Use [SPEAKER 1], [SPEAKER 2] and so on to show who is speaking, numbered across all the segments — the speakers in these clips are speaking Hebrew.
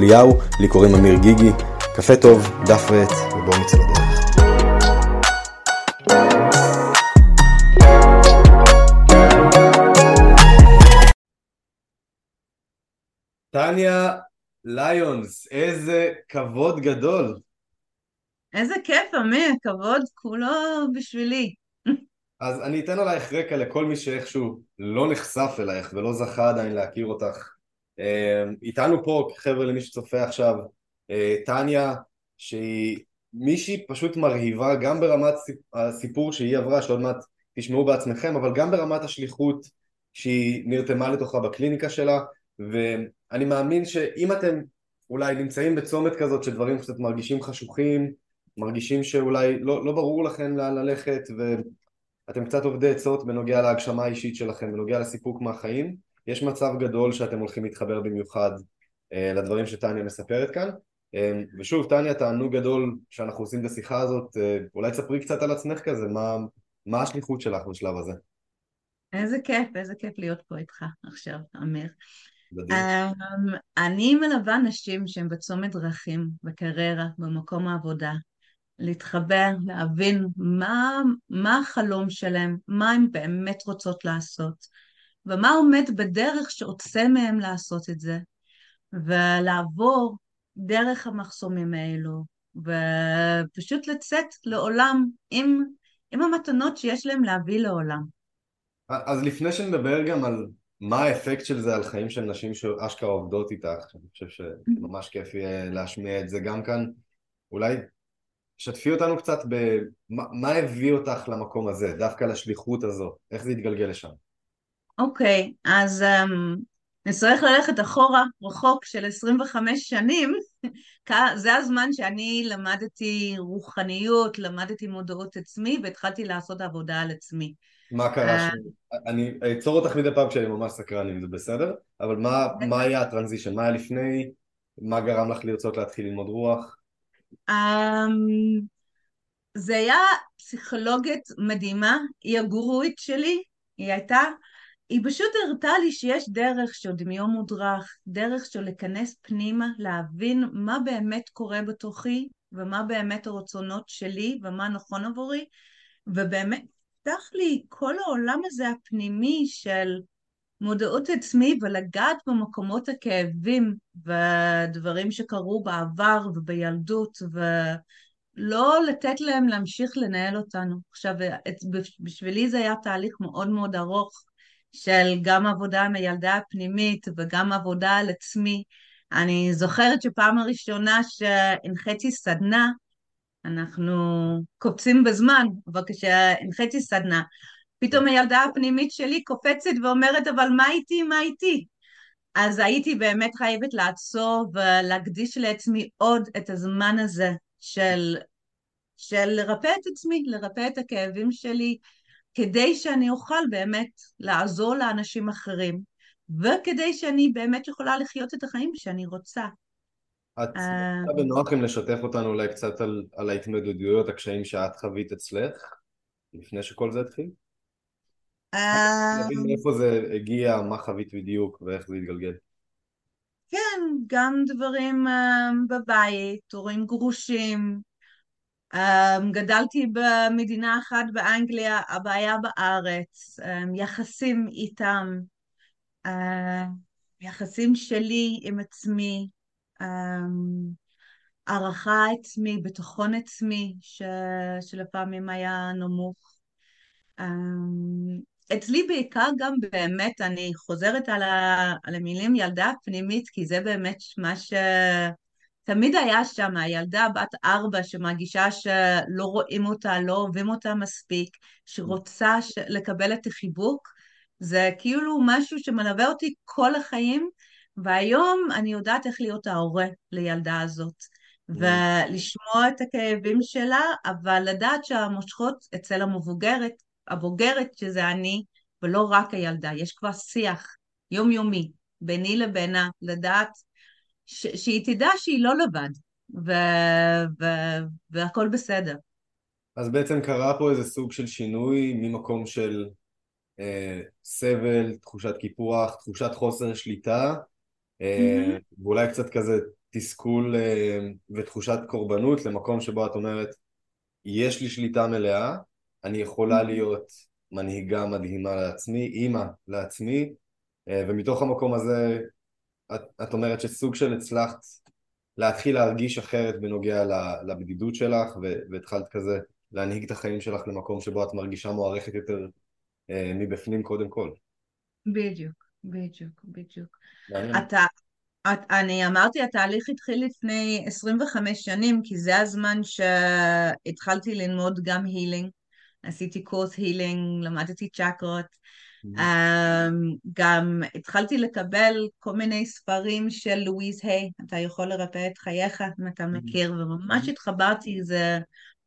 [SPEAKER 1] אליהו, לי קוראים אמיר גיגי. קפה טוב, דף ועט, ובואו נצא לדרך. טניה ליונס, איזה כבוד גדול.
[SPEAKER 2] איזה כיף, אמיר, כבוד כולו בשבילי.
[SPEAKER 1] אז אני אתן עלייך רקע לכל מי שאיכשהו לא נחשף אלייך ולא זכה עדיין להכיר אותך. אה, איתנו פה, חבר'ה למי שצופה עכשיו, אה, טניה, שהיא מישהי פשוט מרהיבה גם ברמת הסיפור שהיא עברה, שעוד מעט תשמעו בעצמכם, אבל גם ברמת השליחות שהיא נרתמה לתוכה בקליניקה שלה, ואני מאמין שאם אתם אולי נמצאים בצומת כזאת שדברים קצת מרגישים חשוכים, מרגישים שאולי לא, לא ברור לכם לאן ללכת, ו... אתם קצת עובדי עצות בנוגע להגשמה האישית שלכם, בנוגע לסיפוק מהחיים, יש מצב גדול שאתם הולכים להתחבר במיוחד אה, לדברים שטניה מספרת כאן. אה, ושוב, טניה, תענוג גדול שאנחנו עושים את השיחה הזאת, אה, אולי תספרי קצת על עצמך כזה, מה, מה השליחות שלך בשלב הזה?
[SPEAKER 2] איזה כיף, איזה כיף להיות פה איתך עכשיו, אמיר. Um, אני מלווה נשים שהן בצומת דרכים, בקריירה, במקום העבודה, להתחבר, להבין מה, מה החלום שלהם, מה הן באמת רוצות לעשות, ומה עומד בדרך שעוצה מהם לעשות את זה, ולעבור דרך המחסומים האלו, ופשוט לצאת לעולם עם, עם המתנות שיש להם להביא לעולם.
[SPEAKER 1] אז לפני שנדבר גם על מה האפקט של זה על חיים של נשים שאשכרה עובדות איתך, אני חושב שממש כיף יהיה להשמיע את זה גם כאן, אולי שתפי אותנו קצת במה הביא אותך למקום הזה, דווקא לשליחות הזו, איך זה התגלגל לשם?
[SPEAKER 2] אוקיי, okay, אז um, נצטרך ללכת אחורה, רחוק של 25 שנים, זה הזמן שאני למדתי רוחניות, למדתי מודעות עצמי והתחלתי לעשות עבודה על עצמי.
[SPEAKER 1] מה קרה uh, שם? אני אעצור אותך מדי פעם כשאני ממש סקרן אם זה בסדר, אבל מה, מה היה הטרנזישן? מה היה לפני? מה גרם לך לרצות להתחיל ללמוד רוח?
[SPEAKER 2] Um, זה היה פסיכולוגית מדהימה, היא הגורואית שלי, היא הייתה, היא פשוט הראתה לי שיש דרך של דמיון מודרך, דרך של להיכנס פנימה, להבין מה באמת קורה בתוכי, ומה באמת הרצונות שלי, ומה נכון עבורי, ובאמת, פתח לי כל העולם הזה הפנימי של מודעות עצמי ולגעת במקומות הכאבים ודברים שקרו בעבר ובילדות ולא לתת להם להמשיך לנהל אותנו. עכשיו, בשבילי זה היה תהליך מאוד מאוד ארוך של גם עבודה עם הילדה הפנימית וגם עבודה על עצמי. אני זוכרת שפעם הראשונה שהנחיתי סדנה, אנחנו קופצים בזמן, אבל כשהנחיתי סדנה, פתאום הילדה הפנימית שלי קופצת ואומרת, אבל מה איתי, מה איתי? אז הייתי באמת חייבת לעצור ולהקדיש לעצמי עוד את הזמן הזה של, של לרפא את עצמי, לרפא את הכאבים שלי, כדי שאני אוכל באמת לעזור לאנשים אחרים, וכדי שאני באמת יכולה לחיות את החיים שאני רוצה.
[SPEAKER 1] את רוצה בנוח אם לשתף אותנו אולי קצת על, על ההתמודדויות, הקשיים שאת חווית אצלך, לפני שכל זה התחיל? להבין אה, מאיפה זה הגיע, מה חווית בדיוק ואיך זה התגלגל.
[SPEAKER 2] כן, גם דברים אה, בבית, הורים גרושים. אה, גדלתי במדינה אחת באנגליה, הבעיה בארץ, יחסים איתם, יחסים שלי עם עצמי, הערכה עצמי, ביטחון עצמי, ש... שלפעמים היה נמוך. אצלי בעיקר גם באמת, אני חוזרת על, ה, על המילים ילדה פנימית, כי זה באמת מה שתמיד היה שם, הילדה בת ארבע שמרגישה שלא רואים אותה, לא אוהבים אותה מספיק, שרוצה ש... לקבל את החיבוק, זה כאילו משהו שמלווה אותי כל החיים, והיום אני יודעת איך להיות ההורה לילדה הזאת,
[SPEAKER 1] Mm.
[SPEAKER 2] ולשמוע את הכאבים שלה, אבל לדעת שהמושכות אצל המבוגרת, הבוגרת שזה אני, ולא רק הילדה, יש כבר שיח יומיומי ביני לבינה, לדעת ש- שהיא תדע שהיא לא לבד, ו- ו- והכל בסדר.
[SPEAKER 1] אז בעצם קרה פה איזה סוג של שינוי ממקום של אה, סבל, תחושת קיפוח, תחושת חוסר שליטה, אה,
[SPEAKER 2] מהמם.
[SPEAKER 1] ואולי קצת כזה תסכול אה, ותחושת קורבנות למקום שבו את אומרת, יש לי שליטה מלאה, אני יכולה להיות מנהיגה מדהימה לעצמי, אימא לעצמי, אה, ומתוך המקום הזה את, את אומרת שסוג של הצלחת להתחיל להרגיש אחרת בנוגע לבדידות שלך, והתחלת כזה להנהיג את החיים שלך למקום שבו את מרגישה מוערכת יותר אה, מבפנים קודם כל.
[SPEAKER 2] בדיוק, בדיוק, בדיוק. אתה, את, אני אמרתי, התהליך התחיל לפני 25 שנים, כי זה הזמן שהתחלתי ללמוד גם הילינג. עשיתי קורס הילינג, למדתי צ'קרות.
[SPEAKER 1] Mhm.
[SPEAKER 2] אמ, גם התחלתי לקבל כל מיני ספרים של לואיז היי, אתה יכול לרפא את חייך, אם אתה מכיר, וממש התחברתי, זה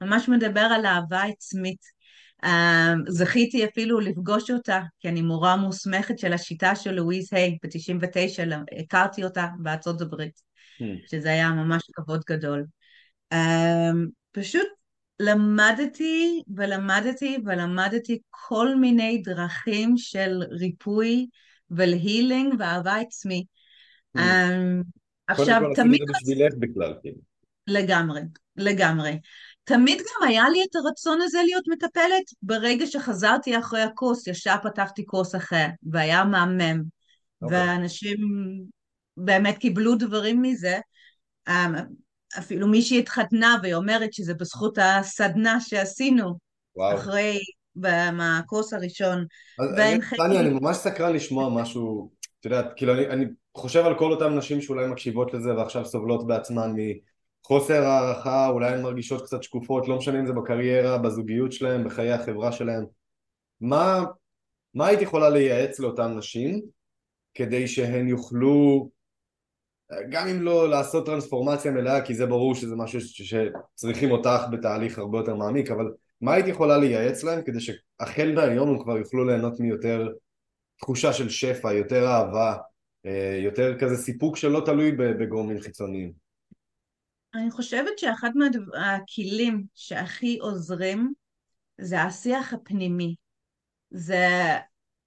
[SPEAKER 2] ממש מדבר על אהבה עצמית. אמ, זכיתי אפילו לפגוש אותה, כי אני מורה מוסמכת של השיטה של לואיז היי, ב-99, הכרתי אותה בארצות הברית,
[SPEAKER 1] Hmm.
[SPEAKER 2] שזה היה ממש כבוד גדול. אמ, פשוט למדתי ולמדתי ולמדתי כל מיני דרכים של ריפוי ולהילינג ואהבה עצמי.
[SPEAKER 1] Hmm.
[SPEAKER 2] אמ,
[SPEAKER 1] קודם
[SPEAKER 2] עכשיו,
[SPEAKER 1] כל
[SPEAKER 2] תמיד
[SPEAKER 1] את זה בשבילך בכלל, כאילו.
[SPEAKER 2] לגמרי, לגמרי. תמיד גם היה לי את הרצון הזה להיות מטפלת. ברגע שחזרתי אחרי הקורס, ישר פתחתי קורס אחר, והיה מהמם.
[SPEAKER 1] אוקיי.
[SPEAKER 2] ואנשים באמת קיבלו דברים מזה. אפילו מישהי התחתנה והיא אומרת שזה בזכות הסדנה שעשינו
[SPEAKER 1] וואו.
[SPEAKER 2] אחרי, מהקורס הראשון.
[SPEAKER 1] טניה, אני ממש סקרן לשמוע משהו, את יודעת, כאילו אני, אני חושב על כל אותן נשים שאולי מקשיבות לזה ועכשיו סובלות בעצמן מחוסר הערכה, אולי הן מרגישות קצת שקופות, לא משנה אם זה בקריירה, בזוגיות שלהן, בחיי החברה שלהן. מה, מה היית יכולה לייעץ לאותן נשים כדי שהן יוכלו, גם אם לא לעשות טרנספורמציה מלאה, כי זה ברור שזה משהו שצריכים אותך בתהליך הרבה יותר מעמיק, אבל מה היית יכולה לייעץ להם כדי שהחל מהיום הם כבר יוכלו ליהנות מיותר תחושה של שפע, יותר אהבה, אה, יותר כזה סיפוק שלא תלוי בגורמים חיצוניים.
[SPEAKER 2] אני חושבת שאחד מהכלים שהכי עוזרים זה השיח הפנימי. זה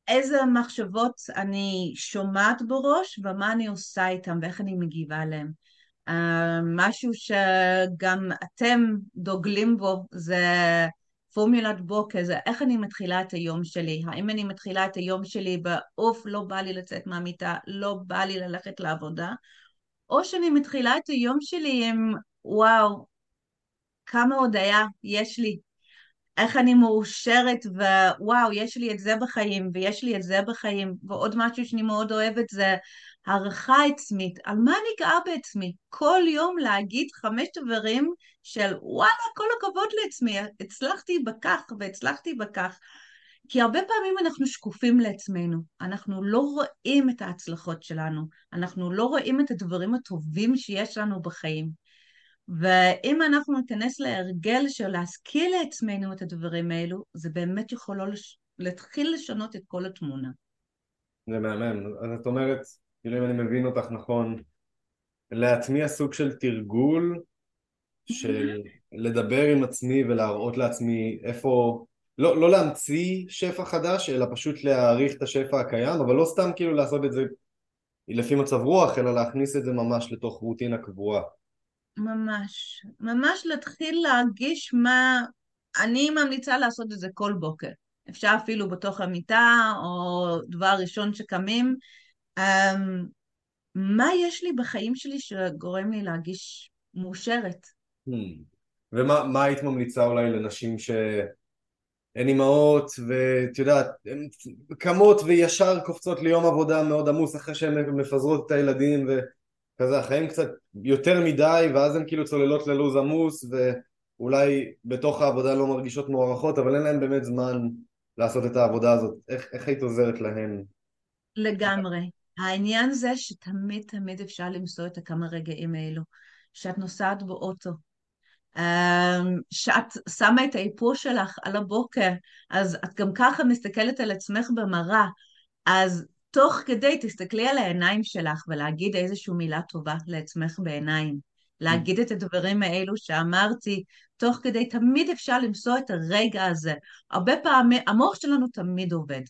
[SPEAKER 2] איזה מחשבות אני שומעת בראש ומה אני עושה איתם ואיך אני מגיבה עליהם. אה, משהו שגם אתם דוגלים בו זה פורמולת בוקר, זה איך אני מתחילה את היום שלי. האם אני מתחילה את היום שלי באוף, לא בא לי לצאת מהמיטה, לא בא לי ללכת לעבודה, או שאני מתחילה את היום שלי עם וואו, כמה הודיה יש לי, איך אני מאושרת, ווואו, יש לי את זה בחיים, ויש לי את זה בחיים, ועוד משהו שאני מאוד אוהבת זה הערכה עצמית, על מה אני גאה בעצמי? כל יום להגיד חמש דברים של וואלה, כל הכבוד לעצמי, הצלחתי בכך והצלחתי בכך. כי הרבה פעמים אנחנו שקופים לעצמנו, אנחנו לא רואים את ההצלחות שלנו, אנחנו לא רואים את הדברים הטובים שיש לנו בחיים. ואם אנחנו ניכנס להרגל של להזכיר לעצמנו את הדברים האלו, זה באמת יכול לא לש... להתחיל לשנות את כל התמונה.
[SPEAKER 1] זה מהמם. אז את אומרת, כאילו אם אני מבין אותך נכון, להטמיע סוג של תרגול של לדבר עם עצמי ולהראות לעצמי איפה, לא, לא להמציא שפע חדש, אלא פשוט להעריך את השפע הקיים, אבל לא סתם כאילו לעשות את זה לפי מצב רוח, אלא להכניס את זה ממש לתוך רוטינה קבועה.
[SPEAKER 2] ממש, ממש להתחיל להרגיש מה... אני ממליצה לעשות את זה כל בוקר. אפשר אפילו בתוך המיטה, או דבר ראשון שקמים. Um, מה יש לי בחיים שלי שגורם לי להרגיש מאושרת?
[SPEAKER 1] Hmm. ומה מה היית ממליצה אולי לנשים שהן אימהות ואת יודעת, הן קמות וישר קופצות ליום עבודה מאוד עמוס אחרי שהן מפזרות את הילדים וכזה החיים קצת יותר מדי ואז הן כאילו צוללות ללו"ז עמוס ואולי בתוך העבודה לא מרגישות מוערכות אבל אין להן באמת זמן לעשות את העבודה הזאת. איך, איך היית עוזרת להן?
[SPEAKER 2] לגמרי. העניין זה שתמיד תמיד אפשר למצוא את הכמה רגעים האלו. שאת נוסעת באוטו, אמ, שאת שמה את האיפור שלך על הבוקר, אז את גם ככה מסתכלת על עצמך במראה, אז תוך כדי תסתכלי על העיניים שלך ולהגיד איזושהי מילה טובה לעצמך בעיניים. להגיד את הדברים האלו שאמרתי, תוך כדי תמיד אפשר למצוא את הרגע הזה. הרבה פעמים, המוח שלנו תמיד עובד.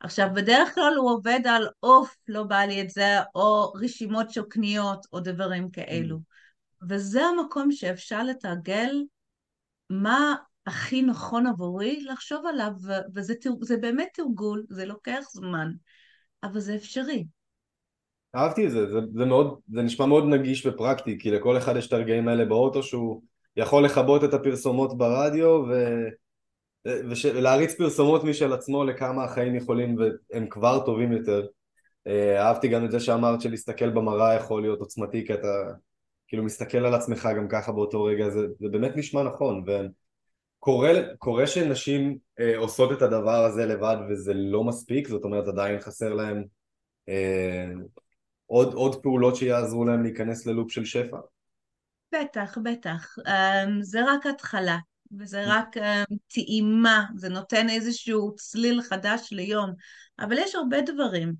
[SPEAKER 2] עכשיו, בדרך כלל הוא עובד על אוף, לא בא לי את זה, או רשימות של קניות, או דברים כאלו. וזה המקום שאפשר לתרגל מה הכי נכון עבורי לחשוב עליו, וזה באמת תרגול, זה לוקח זמן, אבל זה אפשרי.
[SPEAKER 1] אהבתי את זה, זה, זה, מאוד, זה נשמע מאוד נגיש ופרקטי, כי לכל אחד יש את הרגעים האלה באוטו שהוא יכול לכבות את הפרסומות ברדיו ו... ולהריץ פרסומות משל עצמו לכמה החיים יכולים והם כבר טובים יותר. אה, אהבתי גם את זה שאמרת שלהסתכל במראה יכול להיות עוצמתי כי אתה כאילו מסתכל על עצמך גם ככה באותו רגע, זה, זה באמת נשמע נכון וקורה שנשים אה, עושות את הדבר הזה לבד וזה לא מספיק, זאת אומרת עדיין חסר להם אה, עוד, עוד פעולות שיעזרו להם להיכנס ללופ של שפע?
[SPEAKER 2] בטח, בטח. Um, זה רק התחלה, וזה רק um, טעימה, זה נותן איזשהו צליל חדש ליום, אבל יש הרבה דברים.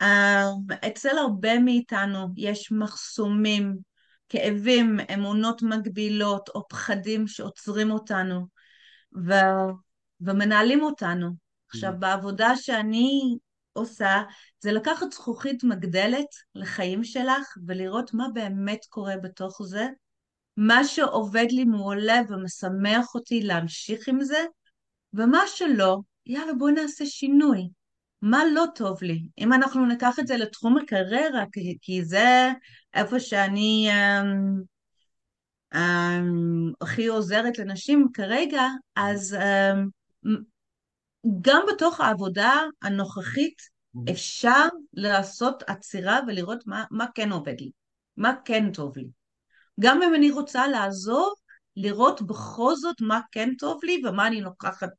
[SPEAKER 2] Um, אצל הרבה מאיתנו יש מחסומים, כאבים, אמונות מגבילות או פחדים שעוצרים אותנו ו... ומנהלים אותנו. עכשיו, mm. בעבודה שאני עושה זה לקחת זכוכית מגדלת לחיים שלך ולראות מה באמת קורה בתוך זה, מה שעובד לי מעולה ומשמח אותי להמשיך עם זה, ומה שלא, יאללה בואי נעשה שינוי. מה לא טוב לי? אם אנחנו ניקח את זה לתחום הקריירה, כי, כי זה איפה שאני um, הכי עוזרת לנשים כרגע, אז um, גם בתוך העבודה הנוכחית. אפשר לעשות עצירה ולראות מה, מה כן עובד לי, מה כן טוב לי. גם אם אני רוצה לעזוב, לראות בכל זאת מה כן טוב לי ומה אני לוקחת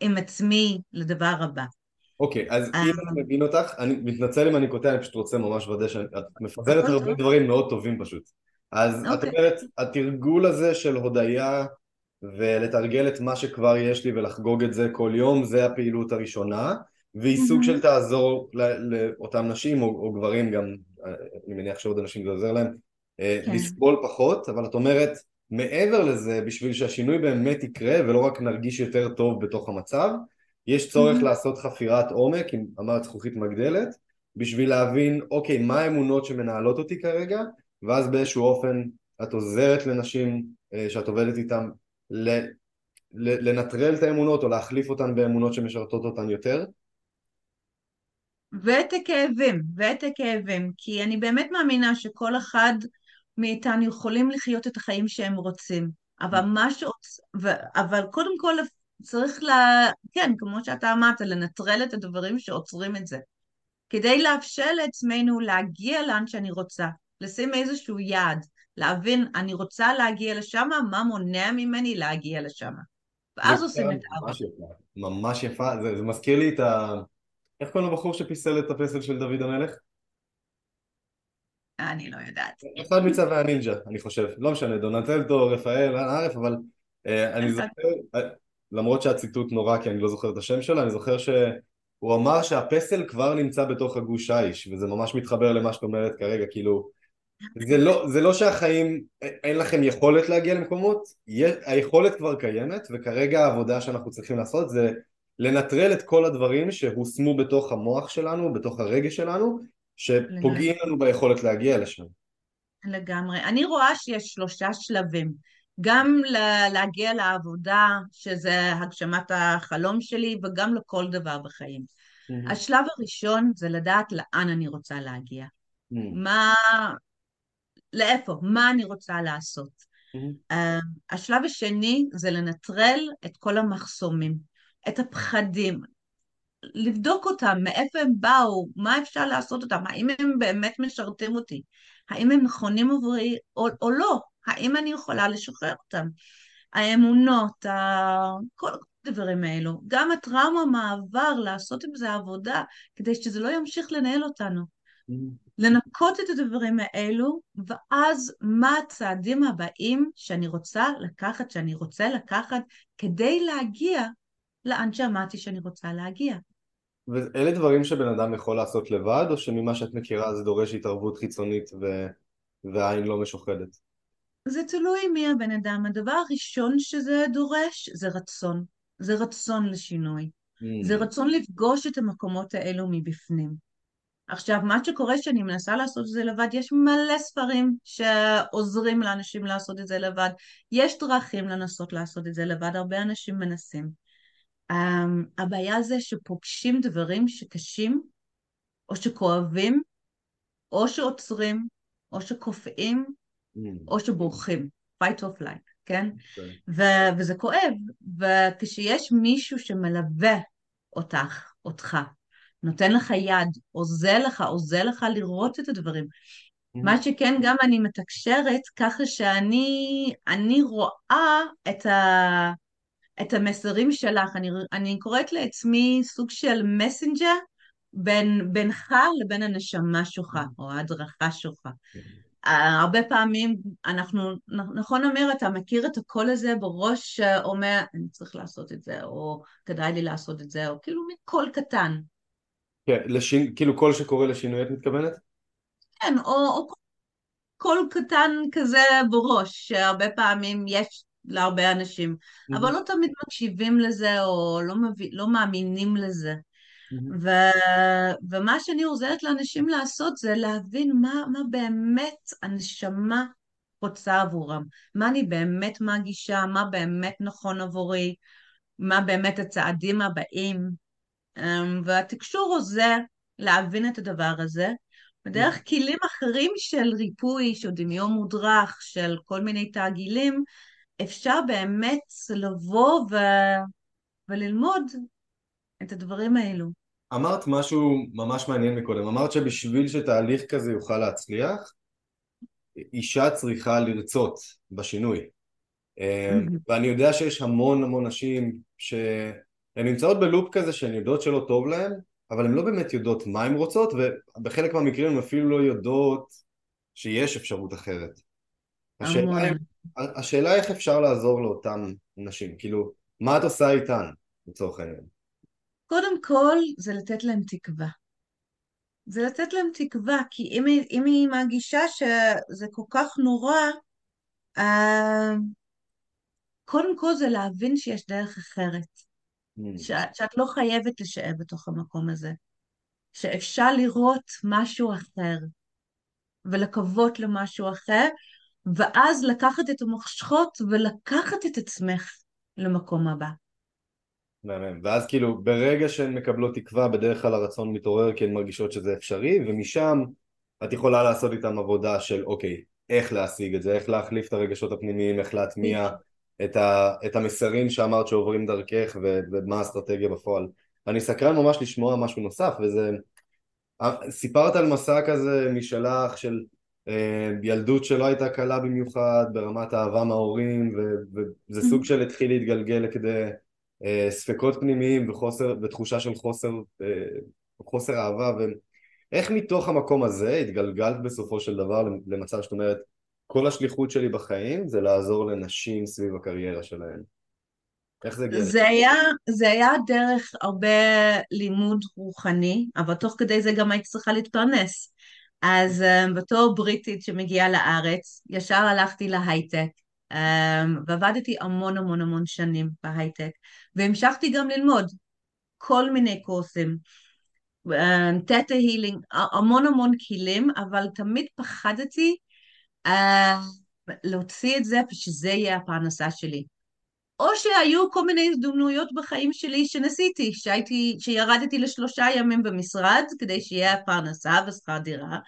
[SPEAKER 2] עם עצמי לדבר הבא.
[SPEAKER 1] אוקיי, אז אם אה. אני מבין אותך, אני מתנצל אם אני קוטע, אני פשוט רוצה ממש לוודא שאת מפזרת הרבה דברים מאוד טובים פשוט. אז את אוקיי. אומרת, התרגול הזה של הודיה ולתרגל את מה שכבר יש לי ולחגוג את זה כל יום, זה הפעילות הראשונה, והיא סוג של תעזור לאותן נשים או, או גברים גם, אני מניח שעוד אנשים זה עוזר להם, אה, כן. לסבול פחות, אבל את אומרת, מעבר לזה, בשביל שהשינוי באמת יקרה ולא רק נרגיש יותר טוב בתוך המצב, יש צורך לעשות חפירת עומק, אם אמרת זכוכית מגדלת, בשביל להבין, אוקיי, מה האמונות שמנהלות אותי כרגע, ואז באיזשהו אופן את עוזרת לנשים אה, שאת עובדת איתן לנטרל את האמונות או להחליף אותן באמונות שמשרתות אותן יותר?
[SPEAKER 2] ואת הכאבים, ואת הכאבים, כי אני באמת מאמינה שכל אחד מאיתנו יכולים לחיות את החיים שהם רוצים, אבל מה שעוץ... ו... אבל קודם כל צריך ל... כן, כמו שאתה אמרת, לנטרל את הדברים שעוצרים את זה. כדי לאפשר לעצמנו להגיע לאן שאני רוצה, לשים איזשהו יעד, להבין, אני רוצה להגיע לשם, מה מונע ממני להגיע לשם. ואז עושים את העבודה.
[SPEAKER 1] ממש יפה. זה, זה מזכיר לי את ה... איך קוראים לבחור שפיסל את הפסל של דוד המלך?
[SPEAKER 2] אני לא יודעת.
[SPEAKER 1] אחד מצווי הנינג'ה, אני חושב. לא משנה, דונטלטו, רפאל, ערף, אבל אה, אני זוכר, אה, למרות שהציטוט נורא כי אני לא זוכר את השם שלו, אני זוכר שהוא אמר שהפסל כבר נמצא בתוך הגוש האיש, וזה ממש מתחבר למה שאת אומרת כרגע, כאילו, זה לא, זה לא שהחיים, אין לכם יכולת להגיע למקומות, היכולת כבר קיימת, וכרגע העבודה שאנחנו צריכים לעשות זה לנטרל את כל הדברים שהושמו בתוך המוח שלנו, בתוך הרגש שלנו, שפוגעים לנו ביכולת להגיע לשם.
[SPEAKER 2] לגמרי. אני רואה שיש שלושה שלבים. גם להגיע לעבודה, שזה הגשמת החלום שלי, וגם לכל דבר בחיים. Mm-hmm. השלב הראשון זה לדעת לאן אני רוצה להגיע. Mm-hmm. מה... לאיפה? מה אני רוצה לעשות. Mm-hmm. Uh, השלב השני זה לנטרל את כל המחסומים, את הפחדים, לבדוק אותם, מאיפה הם באו, מה אפשר לעשות אותם, האם הם באמת משרתים אותי, האם הם נכונים עבורי או, או לא. האם אני יכולה לשחרר אותם? האמונות, ה... כל, הדברים האלו, גם הטראומה מעבר, לעשות עם זה עבודה, כדי שזה לא ימשיך לנהל אותנו. לנקות את הדברים האלו, ואז מה הצעדים הבאים שאני רוצה לקחת, שאני רוצה לקחת, כדי להגיע לאן שאמרתי שאני רוצה להגיע.
[SPEAKER 1] ואלה דברים שבן אדם יכול לעשות לבד, או שממה שאת מכירה זה דורש התערבות חיצונית ו... והעין לא משוחדת?
[SPEAKER 2] זה תלוי מי הבן אדם. הדבר הראשון שזה דורש זה רצון. זה רצון לשינוי. Mm. זה רצון לפגוש את המקומות האלו מבפנים. עכשיו, מה שקורה שאני מנסה לעשות את זה לבד, יש מלא ספרים שעוזרים לאנשים לעשות את זה לבד. יש דרכים לנסות לעשות את זה לבד, הרבה אנשים מנסים. Um, הבעיה זה שפוגשים דברים שקשים, או שכואבים, או שעוצרים, או שקופאים, mm. או שבורחים. fight or flight, כן? Okay. אוקיי. ו- וזה כואב, וכשיש מישהו שמלווה אותך, אותך, נותן לך יד, עוזר לך, עוזר לך לראות את הדברים. Mm-hmm. מה שכן, גם אני מתקשרת ככה שאני אני רואה את, ה, את המסרים שלך. אני, אני קוראת לעצמי סוג של מסנג'ר בין, בינך לבין הנשמה שלך, mm-hmm. או ההדרכה שלך. Mm-hmm. הרבה פעמים אנחנו, נכון אמיר, אתה מכיר את הקול הזה בראש שאומר, אני צריך לעשות את זה, או כדאי לי לעשות את זה, או כאילו מקול קטן.
[SPEAKER 1] כן, לשין, כאילו קול שקורא לשינוי את מתכוונת?
[SPEAKER 2] כן, או, או קול קטן כזה בראש, שהרבה פעמים יש להרבה אנשים, mm-hmm. אבל לא תמיד מקשיבים לזה או לא, מביא, לא מאמינים לזה. Mm-hmm. ו, ומה שאני עוזרת לאנשים לעשות זה להבין מה, מה באמת הנשמה רוצה עבורם, מה אני באמת מרגישה, מה באמת נכון עבורי, מה באמת הצעדים הבאים, והתקשור עוזר להבין את הדבר הזה, ודרך mm. כלים אחרים של ריפוי, של דמיון מודרך, של כל מיני תרגילים, אפשר באמת לבוא ו... וללמוד את הדברים האלו.
[SPEAKER 1] אמרת משהו ממש מעניין מקודם, אמרת שבשביל שתהליך כזה יוכל להצליח, אישה צריכה לרצות בשינוי. אמ, ואני יודע שיש המון המון נשים שהן נמצאות בלופ כזה שהן יודעות שלא טוב להן, אבל הן לא באמת יודעות מה הן רוצות, ובחלק מהמקרים הן אפילו לא יודעות שיש אפשרות אחרת. השאלה, השאלה איך אפשר לעזור לאותן נשים, כאילו, מה את עושה איתן, לצורך העניין?
[SPEAKER 2] קודם כל זה לתת להם תקווה. זה לתת להם תקווה, כי אם, אם היא מרגישה שזה כל כך נורא, uh, קודם כל זה להבין שיש דרך אחרת. Mm. שאת, שאת לא חייבת להישאר בתוך המקום הזה. שאפשר לראות משהו אחר, ולקוות למשהו אחר, ואז לקחת את המושכות ולקחת את עצמך למקום הבא.
[SPEAKER 1] מהמם. ואז כאילו ברגע שהן מקבלות תקווה בדרך כלל הרצון מתעורר כי הן מרגישות שזה אפשרי ומשם את יכולה לעשות איתן עבודה של אוקיי איך להשיג את זה, איך להחליף את הרגשות הפנימיים, איך להטמיע את, ה, את המסרים שאמרת שעוברים דרכך ו, ומה האסטרטגיה בפועל. אני סקרן ממש לשמוע משהו נוסף וזה סיפרת על מסע כזה משלך של אה, ילדות שלא הייתה קלה במיוחד ברמת אהבה מההורים וזה סוג של התחיל להתגלגל לכדי אה, ספקות פנימיים וחוסר, ותחושה של חוסר, אה, חוסר אהבה ואיך מתוך המקום הזה התגלגלת בסופו של דבר למצב שאת אומרת כל השליחות שלי בחיים זה לעזור לנשים סביב הקריירה שלהן. איך זה הגיע?
[SPEAKER 2] זה זה היה דרך הרבה לימוד רוחני, אבל תוך כדי זה גם הייתי צריכה להתפרנס. אז um, בתור בריטית שמגיעה לארץ, ישר הלכתי להייטק, um, ועבדתי המון המון המון שנים בהייטק. והמשכתי גם ללמוד כל מיני קורסים, תטא הילינג, המון המון כלים, אבל תמיד פחדתי להוציא את זה ושזה יהיה הפרנסה שלי. או שהיו כל מיני הזדמנויות בחיים שלי שניסיתי, שהייתי, שירדתי לשלושה ימים במשרד כדי שיהיה פרנסה ושכר דירה,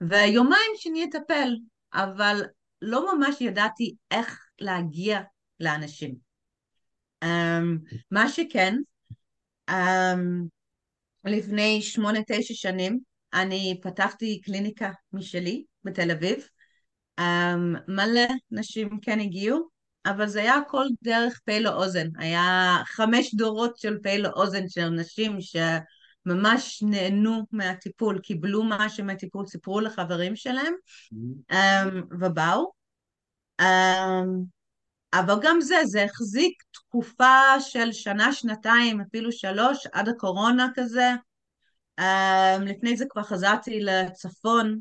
[SPEAKER 2] ויומיים שאני אטפל, אבל לא ממש ידעתי איך להגיע לאנשים. Um, מה שכן, um, לפני שמונה תשע שנים אני פתחתי קליניקה משלי בתל אביב. Um, מלא נשים כן הגיעו, אבל זה היה הכל דרך פה לאוזן. היה חמש דורות של פה לאוזן של אנשים שממש נהנו מהטיפול, קיבלו משהו מהטיפול, סיפרו לחברים שלהם, um, ובאו. Um, אבל גם זה, זה החזיק תקופה של שנה, שנתיים, אפילו שלוש, עד הקורונה כזה. Um, לפני זה כבר חזרתי לצפון,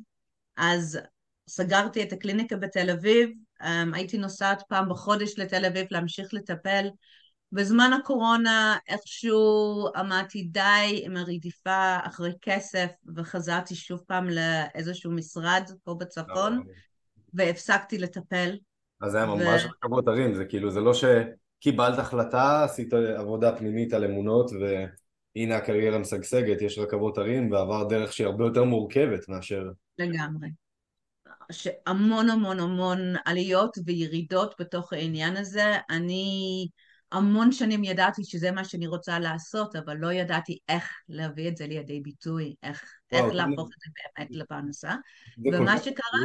[SPEAKER 2] אז סגרתי את הקליניקה בתל אביב, um, הייתי נוסעת פעם בחודש לתל אביב להמשיך לטפל. בזמן הקורונה איכשהו אמרתי די עם הרדיפה אחרי כסף וחזרתי שוב פעם לאיזשהו משרד פה בצפון והפסקתי לטפל.
[SPEAKER 1] אז זה היה ממש. רכבות הרים, זה כאילו, זה לא שקיבלת החלטה, עשית עבודה פנימית על אמונות והנה הקריירה משגשגת, יש רכבות הרים ועבר דרך שהיא הרבה יותר מורכבת מאשר...
[SPEAKER 2] לגמרי. שהמון המון המון עליות וירידות בתוך העניין הזה. אני המון שנים ידעתי שזה מה שאני רוצה לעשות, אבל לא ידעתי איך להביא את זה לידי ביטוי, איך, וואו, איך להפוך את זה באמת לפרנסה. ומה שקרה...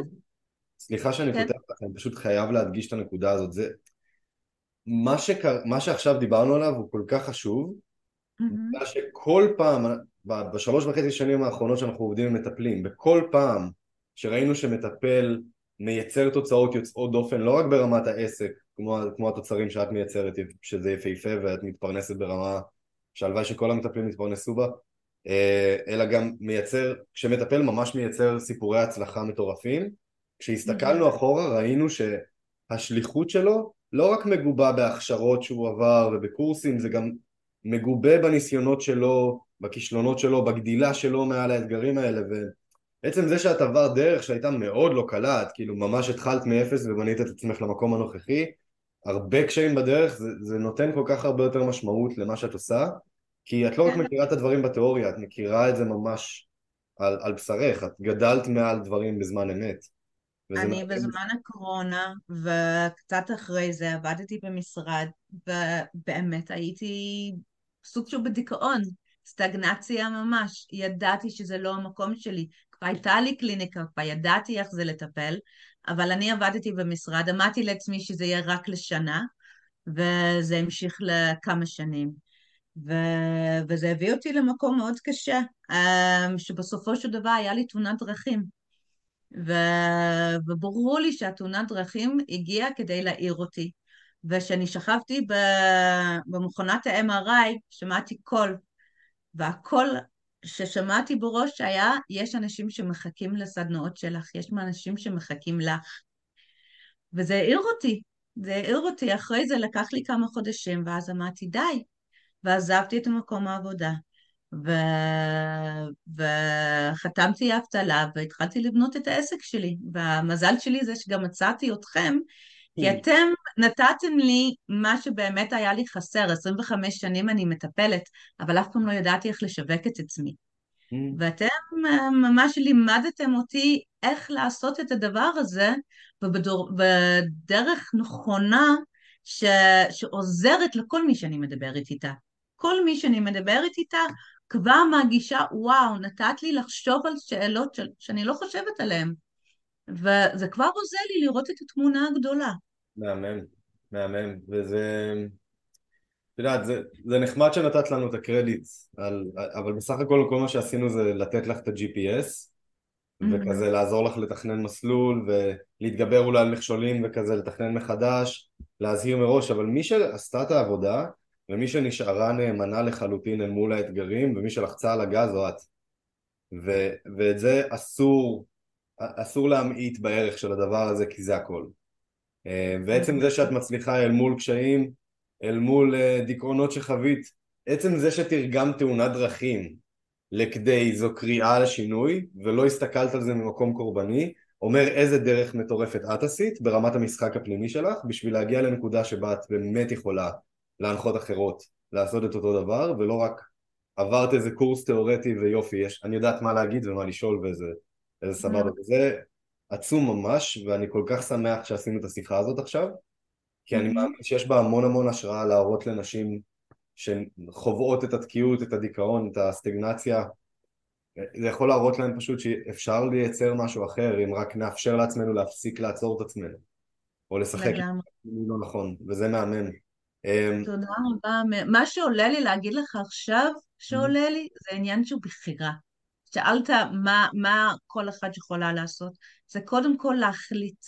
[SPEAKER 1] סליחה שאני כן. פותח לך, אני פשוט חייב להדגיש את הנקודה הזאת. זה... מה, שקר... מה שעכשיו דיברנו עליו הוא כל כך חשוב, mm-hmm. שכל פעם, בשלוש וחצי שנים האחרונות שאנחנו עובדים עם מטפלים, בכל פעם שראינו שמטפל מייצר תוצאות יוצאות דופן לא רק ברמת העסק, כמו, כמו התוצרים שאת מייצרת, שזה יפהפה ואת מתפרנסת ברמה שהלוואי שכל המטפלים יתפרנסו בה, אה, אלא גם מייצר, כשמטפל ממש מייצר סיפורי הצלחה מטורפים, כשהסתכלנו אחורה ראינו שהשליחות שלו לא רק מגובה בהכשרות שהוא עבר ובקורסים, זה גם מגובה בניסיונות שלו, בכישלונות שלו, בגדילה שלו מעל האתגרים האלה, עצם זה שאת עברת דרך שהייתה מאוד לא קלה, את כאילו ממש התחלת מאפס ובנית את עצמך למקום הנוכחי, הרבה קשיים בדרך, זה, זה נותן כל כך הרבה יותר משמעות למה שאת עושה, כי את לא רק כן. מכירה את הדברים בתיאוריה, את מכירה את זה ממש על, על בשרך, את גדלת מעל דברים בזמן אמת.
[SPEAKER 2] אני בזמן הקורונה וקצת אחרי זה עבדתי במשרד ובאמת הייתי סוג של בדיכאון, סטגנציה ממש, ידעתי שזה לא המקום שלי, הייתה לי קליניקה, כבר ידעתי איך זה לטפל, אבל אני עבדתי במשרד, אמרתי לעצמי שזה יהיה רק לשנה, וזה המשיך לכמה שנים. ו... וזה הביא אותי למקום מאוד קשה, אמ, שבסופו של דבר היה לי תאונת דרכים. ו... וברור לי שהתאונת דרכים הגיעה כדי להעיר אותי. וכשאני שכבתי במכונת ה-MRI, שמעתי קול, והקול ששמעתי בראש היה, יש אנשים שמחכים לסדנאות שלך, יש אנשים שמחכים לך. וזה העיר אותי, זה העיר אותי. אחרי זה לקח לי כמה חודשים, ואז אמרתי, די. ועזבתי את מקום העבודה. ו... וחתמתי אבטלה והתחלתי לבנות את העסק שלי. והמזל שלי זה שגם מצאתי אתכם, כי כן. אתם נתתם לי מה שבאמת היה לי חסר, 25 שנים אני מטפלת, אבל אף פעם לא ידעתי איך לשווק את עצמי. Mm. ואתם אה, ממש לימדתם אותי איך לעשות את הדבר הזה, ובדור, בדרך נכונה ש, שעוזרת לכל מי שאני מדברת איתה. כל מי שאני מדברת איתה כבר מרגישה, וואו, נתת לי לחשוב על שאלות ש, שאני לא חושבת עליהן. וזה כבר עוזר לי לראות את התמונה הגדולה.
[SPEAKER 1] מהמם, מהמם, וזה... את יודעת, זה, זה נחמד שנתת לנו את הקרדיט, על, אבל בסך הכל כל מה שעשינו זה לתת לך את ה-GPS. וכזה לעזור לך לתכנן מסלול ולהתגבר אולי על מכשולים וכזה לתכנן מחדש, להזהיר מראש, אבל מי שעשתה את העבודה ומי שנשארה נאמנה לחלוטין אל מול האתגרים ומי שלחצה על הגז זו את. ו, ואת זה אסור, אסור להמעיט בערך של הדבר הזה כי זה הכל. ועצם זה שאת מצליחה אל מול קשיים, אל מול אה, דיכאונות שחווית, עצם זה שתרגם תאונת דרכים לכדי זו קריאה לשינוי ולא הסתכלת על זה ממקום קורבני, אומר איזה דרך מטורפת את עשית ברמת המשחק הפנימי שלך בשביל להגיע לנקודה שבה את באמת יכולה להנחות אחרות לעשות את אותו דבר ולא רק עברת איזה קורס תיאורטי ויופי, יש, אני יודעת מה להגיד ומה לשאול ואיזה סבבה, וזה עצום ממש, ואני כל כך שמח שעשינו את השיחה הזאת עכשיו, כי אני mm-hmm. מאמין שיש בה המון המון השראה להראות לנשים שחווות את התקיעות, את הדיכאון, את הסטגנציה, זה יכול להראות להם פשוט שאפשר לייצר משהו אחר אם רק נאפשר לעצמנו להפסיק לעצור את עצמנו. או לשחק לא נכון, וזה מהמם.
[SPEAKER 2] אמ, תודה רבה. מה שעולה לי להגיד לך עכשיו, שעולה לי, זה עניין של בחירה. שאלת מה, מה כל אחד יכולה לעשות, זה קודם כל להחליט.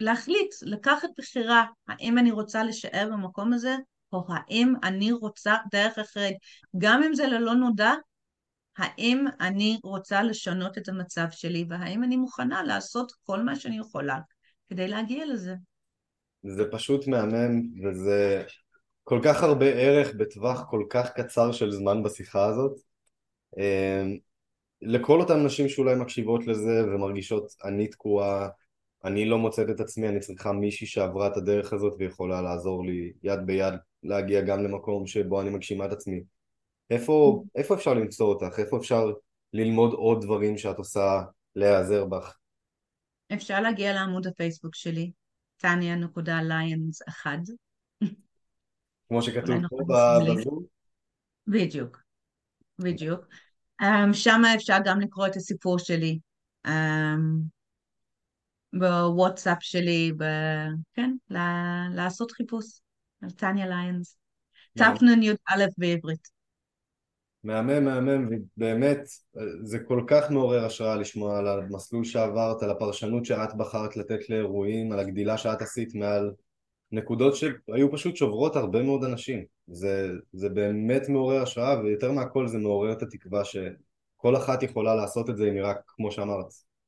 [SPEAKER 2] להחליט, לקחת בחירה, האם אני רוצה להישאר במקום הזה, או האם אני רוצה דרך אחרת, גם אם זה ללא נודע, האם אני רוצה לשנות את המצב שלי, והאם אני מוכנה לעשות כל מה שאני יכולה כדי להגיע לזה.
[SPEAKER 1] זה פשוט מהמם, וזה כל כך הרבה ערך בטווח כל כך קצר של זמן בשיחה הזאת. אמ, לכל אותן נשים שאולי מקשיבות לזה ומרגישות אני תקועה, אני לא מוצאת את עצמי, אני צריכה מישהי שעברה את הדרך הזאת ויכולה לעזור לי יד ביד להגיע גם למקום שבו אני מגשימה את עצמי. איפה, איפה אפשר למצוא אותך? איפה אפשר ללמוד עוד דברים שאת עושה להיעזר בך?
[SPEAKER 2] אפשר להגיע לעמוד הפייסבוק שלי, טניה נקודה ליינס אחד.
[SPEAKER 1] כמו שכתוב פה בזום?
[SPEAKER 2] בדיוק, בדיוק. Um, שם אפשר גם לקרוא את הסיפור שלי. Um, בוואטסאפ שלי, ב... כן, ל- לעשות חיפוש על טניה ליינס. תנ"א בעברית.
[SPEAKER 1] מהמם, מהמם, ובאמת זה כל כך מעורר השראה לשמוע על המסלול שעברת, על הפרשנות שאת בחרת לתת לאירועים, על הגדילה שאת עשית מעל נקודות שהיו פשוט שוברות הרבה מאוד אנשים. זה, זה באמת מעורר השראה, ויותר מהכל זה מעורר את התקווה שכל אחת יכולה לעשות את זה אם היא רק, כמו שאמרת,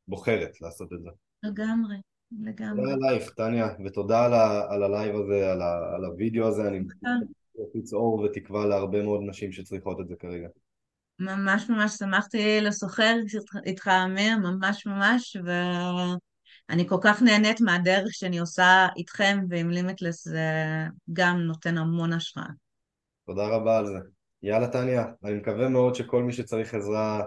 [SPEAKER 1] בוחרת לעשות את זה.
[SPEAKER 2] לגמרי, לגמרי.
[SPEAKER 1] תודה עלייך, טניה, ותודה על, ה, על הלייב הזה, על, ה, על הוידאו הזה, אני יפיץ אור ותקווה להרבה מאוד נשים שצריכות את זה כרגע.
[SPEAKER 2] ממש ממש שמחתי לשוחח איתך, אמיר, ממש ממש, ואני כל כך נהנית מהדרך שאני עושה איתכם ועם לימיטלס, זה גם נותן המון השראה.
[SPEAKER 1] תודה רבה על זה. יאללה טניה, אני מקווה מאוד שכל מי שצריך עזרה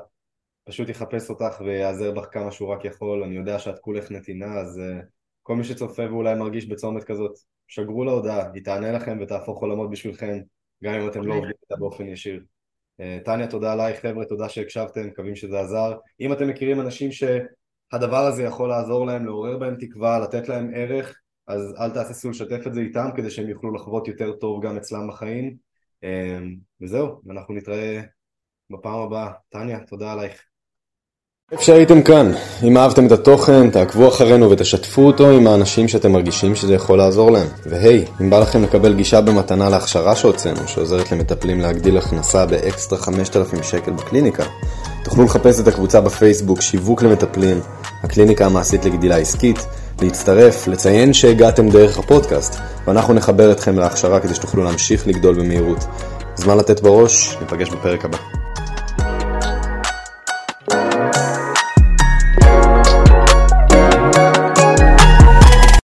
[SPEAKER 1] פשוט יחפש אותך ויעזר בך כמה שהוא רק יכול, אני יודע שאת כולך נתינה, אז uh, כל מי שצופה ואולי מרגיש בצומת כזאת, שגרו לה הודעה, היא תענה לכם ותהפוך עולמות בשבילכם, גם אם אתם לא עובדים איתה באופן ישיר. Uh, טניה, תודה עלייך, חבר'ה, תודה שהקשבתם, מקווים שזה עזר. אם אתם מכירים אנשים שהדבר הזה יכול לעזור להם, לעורר בהם תקווה, לתת להם ערך, אז אל תהססו לשתף את זה איתם כדי שהם יוכלו לחוות יותר טוב גם אצלם בחיים. Uh, וזהו, אנחנו נתראה בפעם הבאה. טניה, תודה עלייך. איפה שהייתם כאן, אם אהבתם את התוכן, תעקבו אחרינו ותשתפו אותו עם האנשים שאתם מרגישים שזה יכול לעזור להם. והי, אם בא לכם לקבל גישה במתנה להכשרה שהוצאנו, שעוזרת למטפלים להגדיל הכנסה באקסטרה 5,000 שקל בקליניקה, תוכלו לחפש את הקבוצה בפייסבוק שיווק למטפלים, הקליניקה המעשית לגדילה עסקית, להצטרף, לציין שהגעתם דרך הפודקאסט, ואנחנו נחבר אתכם להכשרה כדי שתוכלו להמשיך לגדול במהירות. זמן לתת בראש, ניפגש בפרק הבא.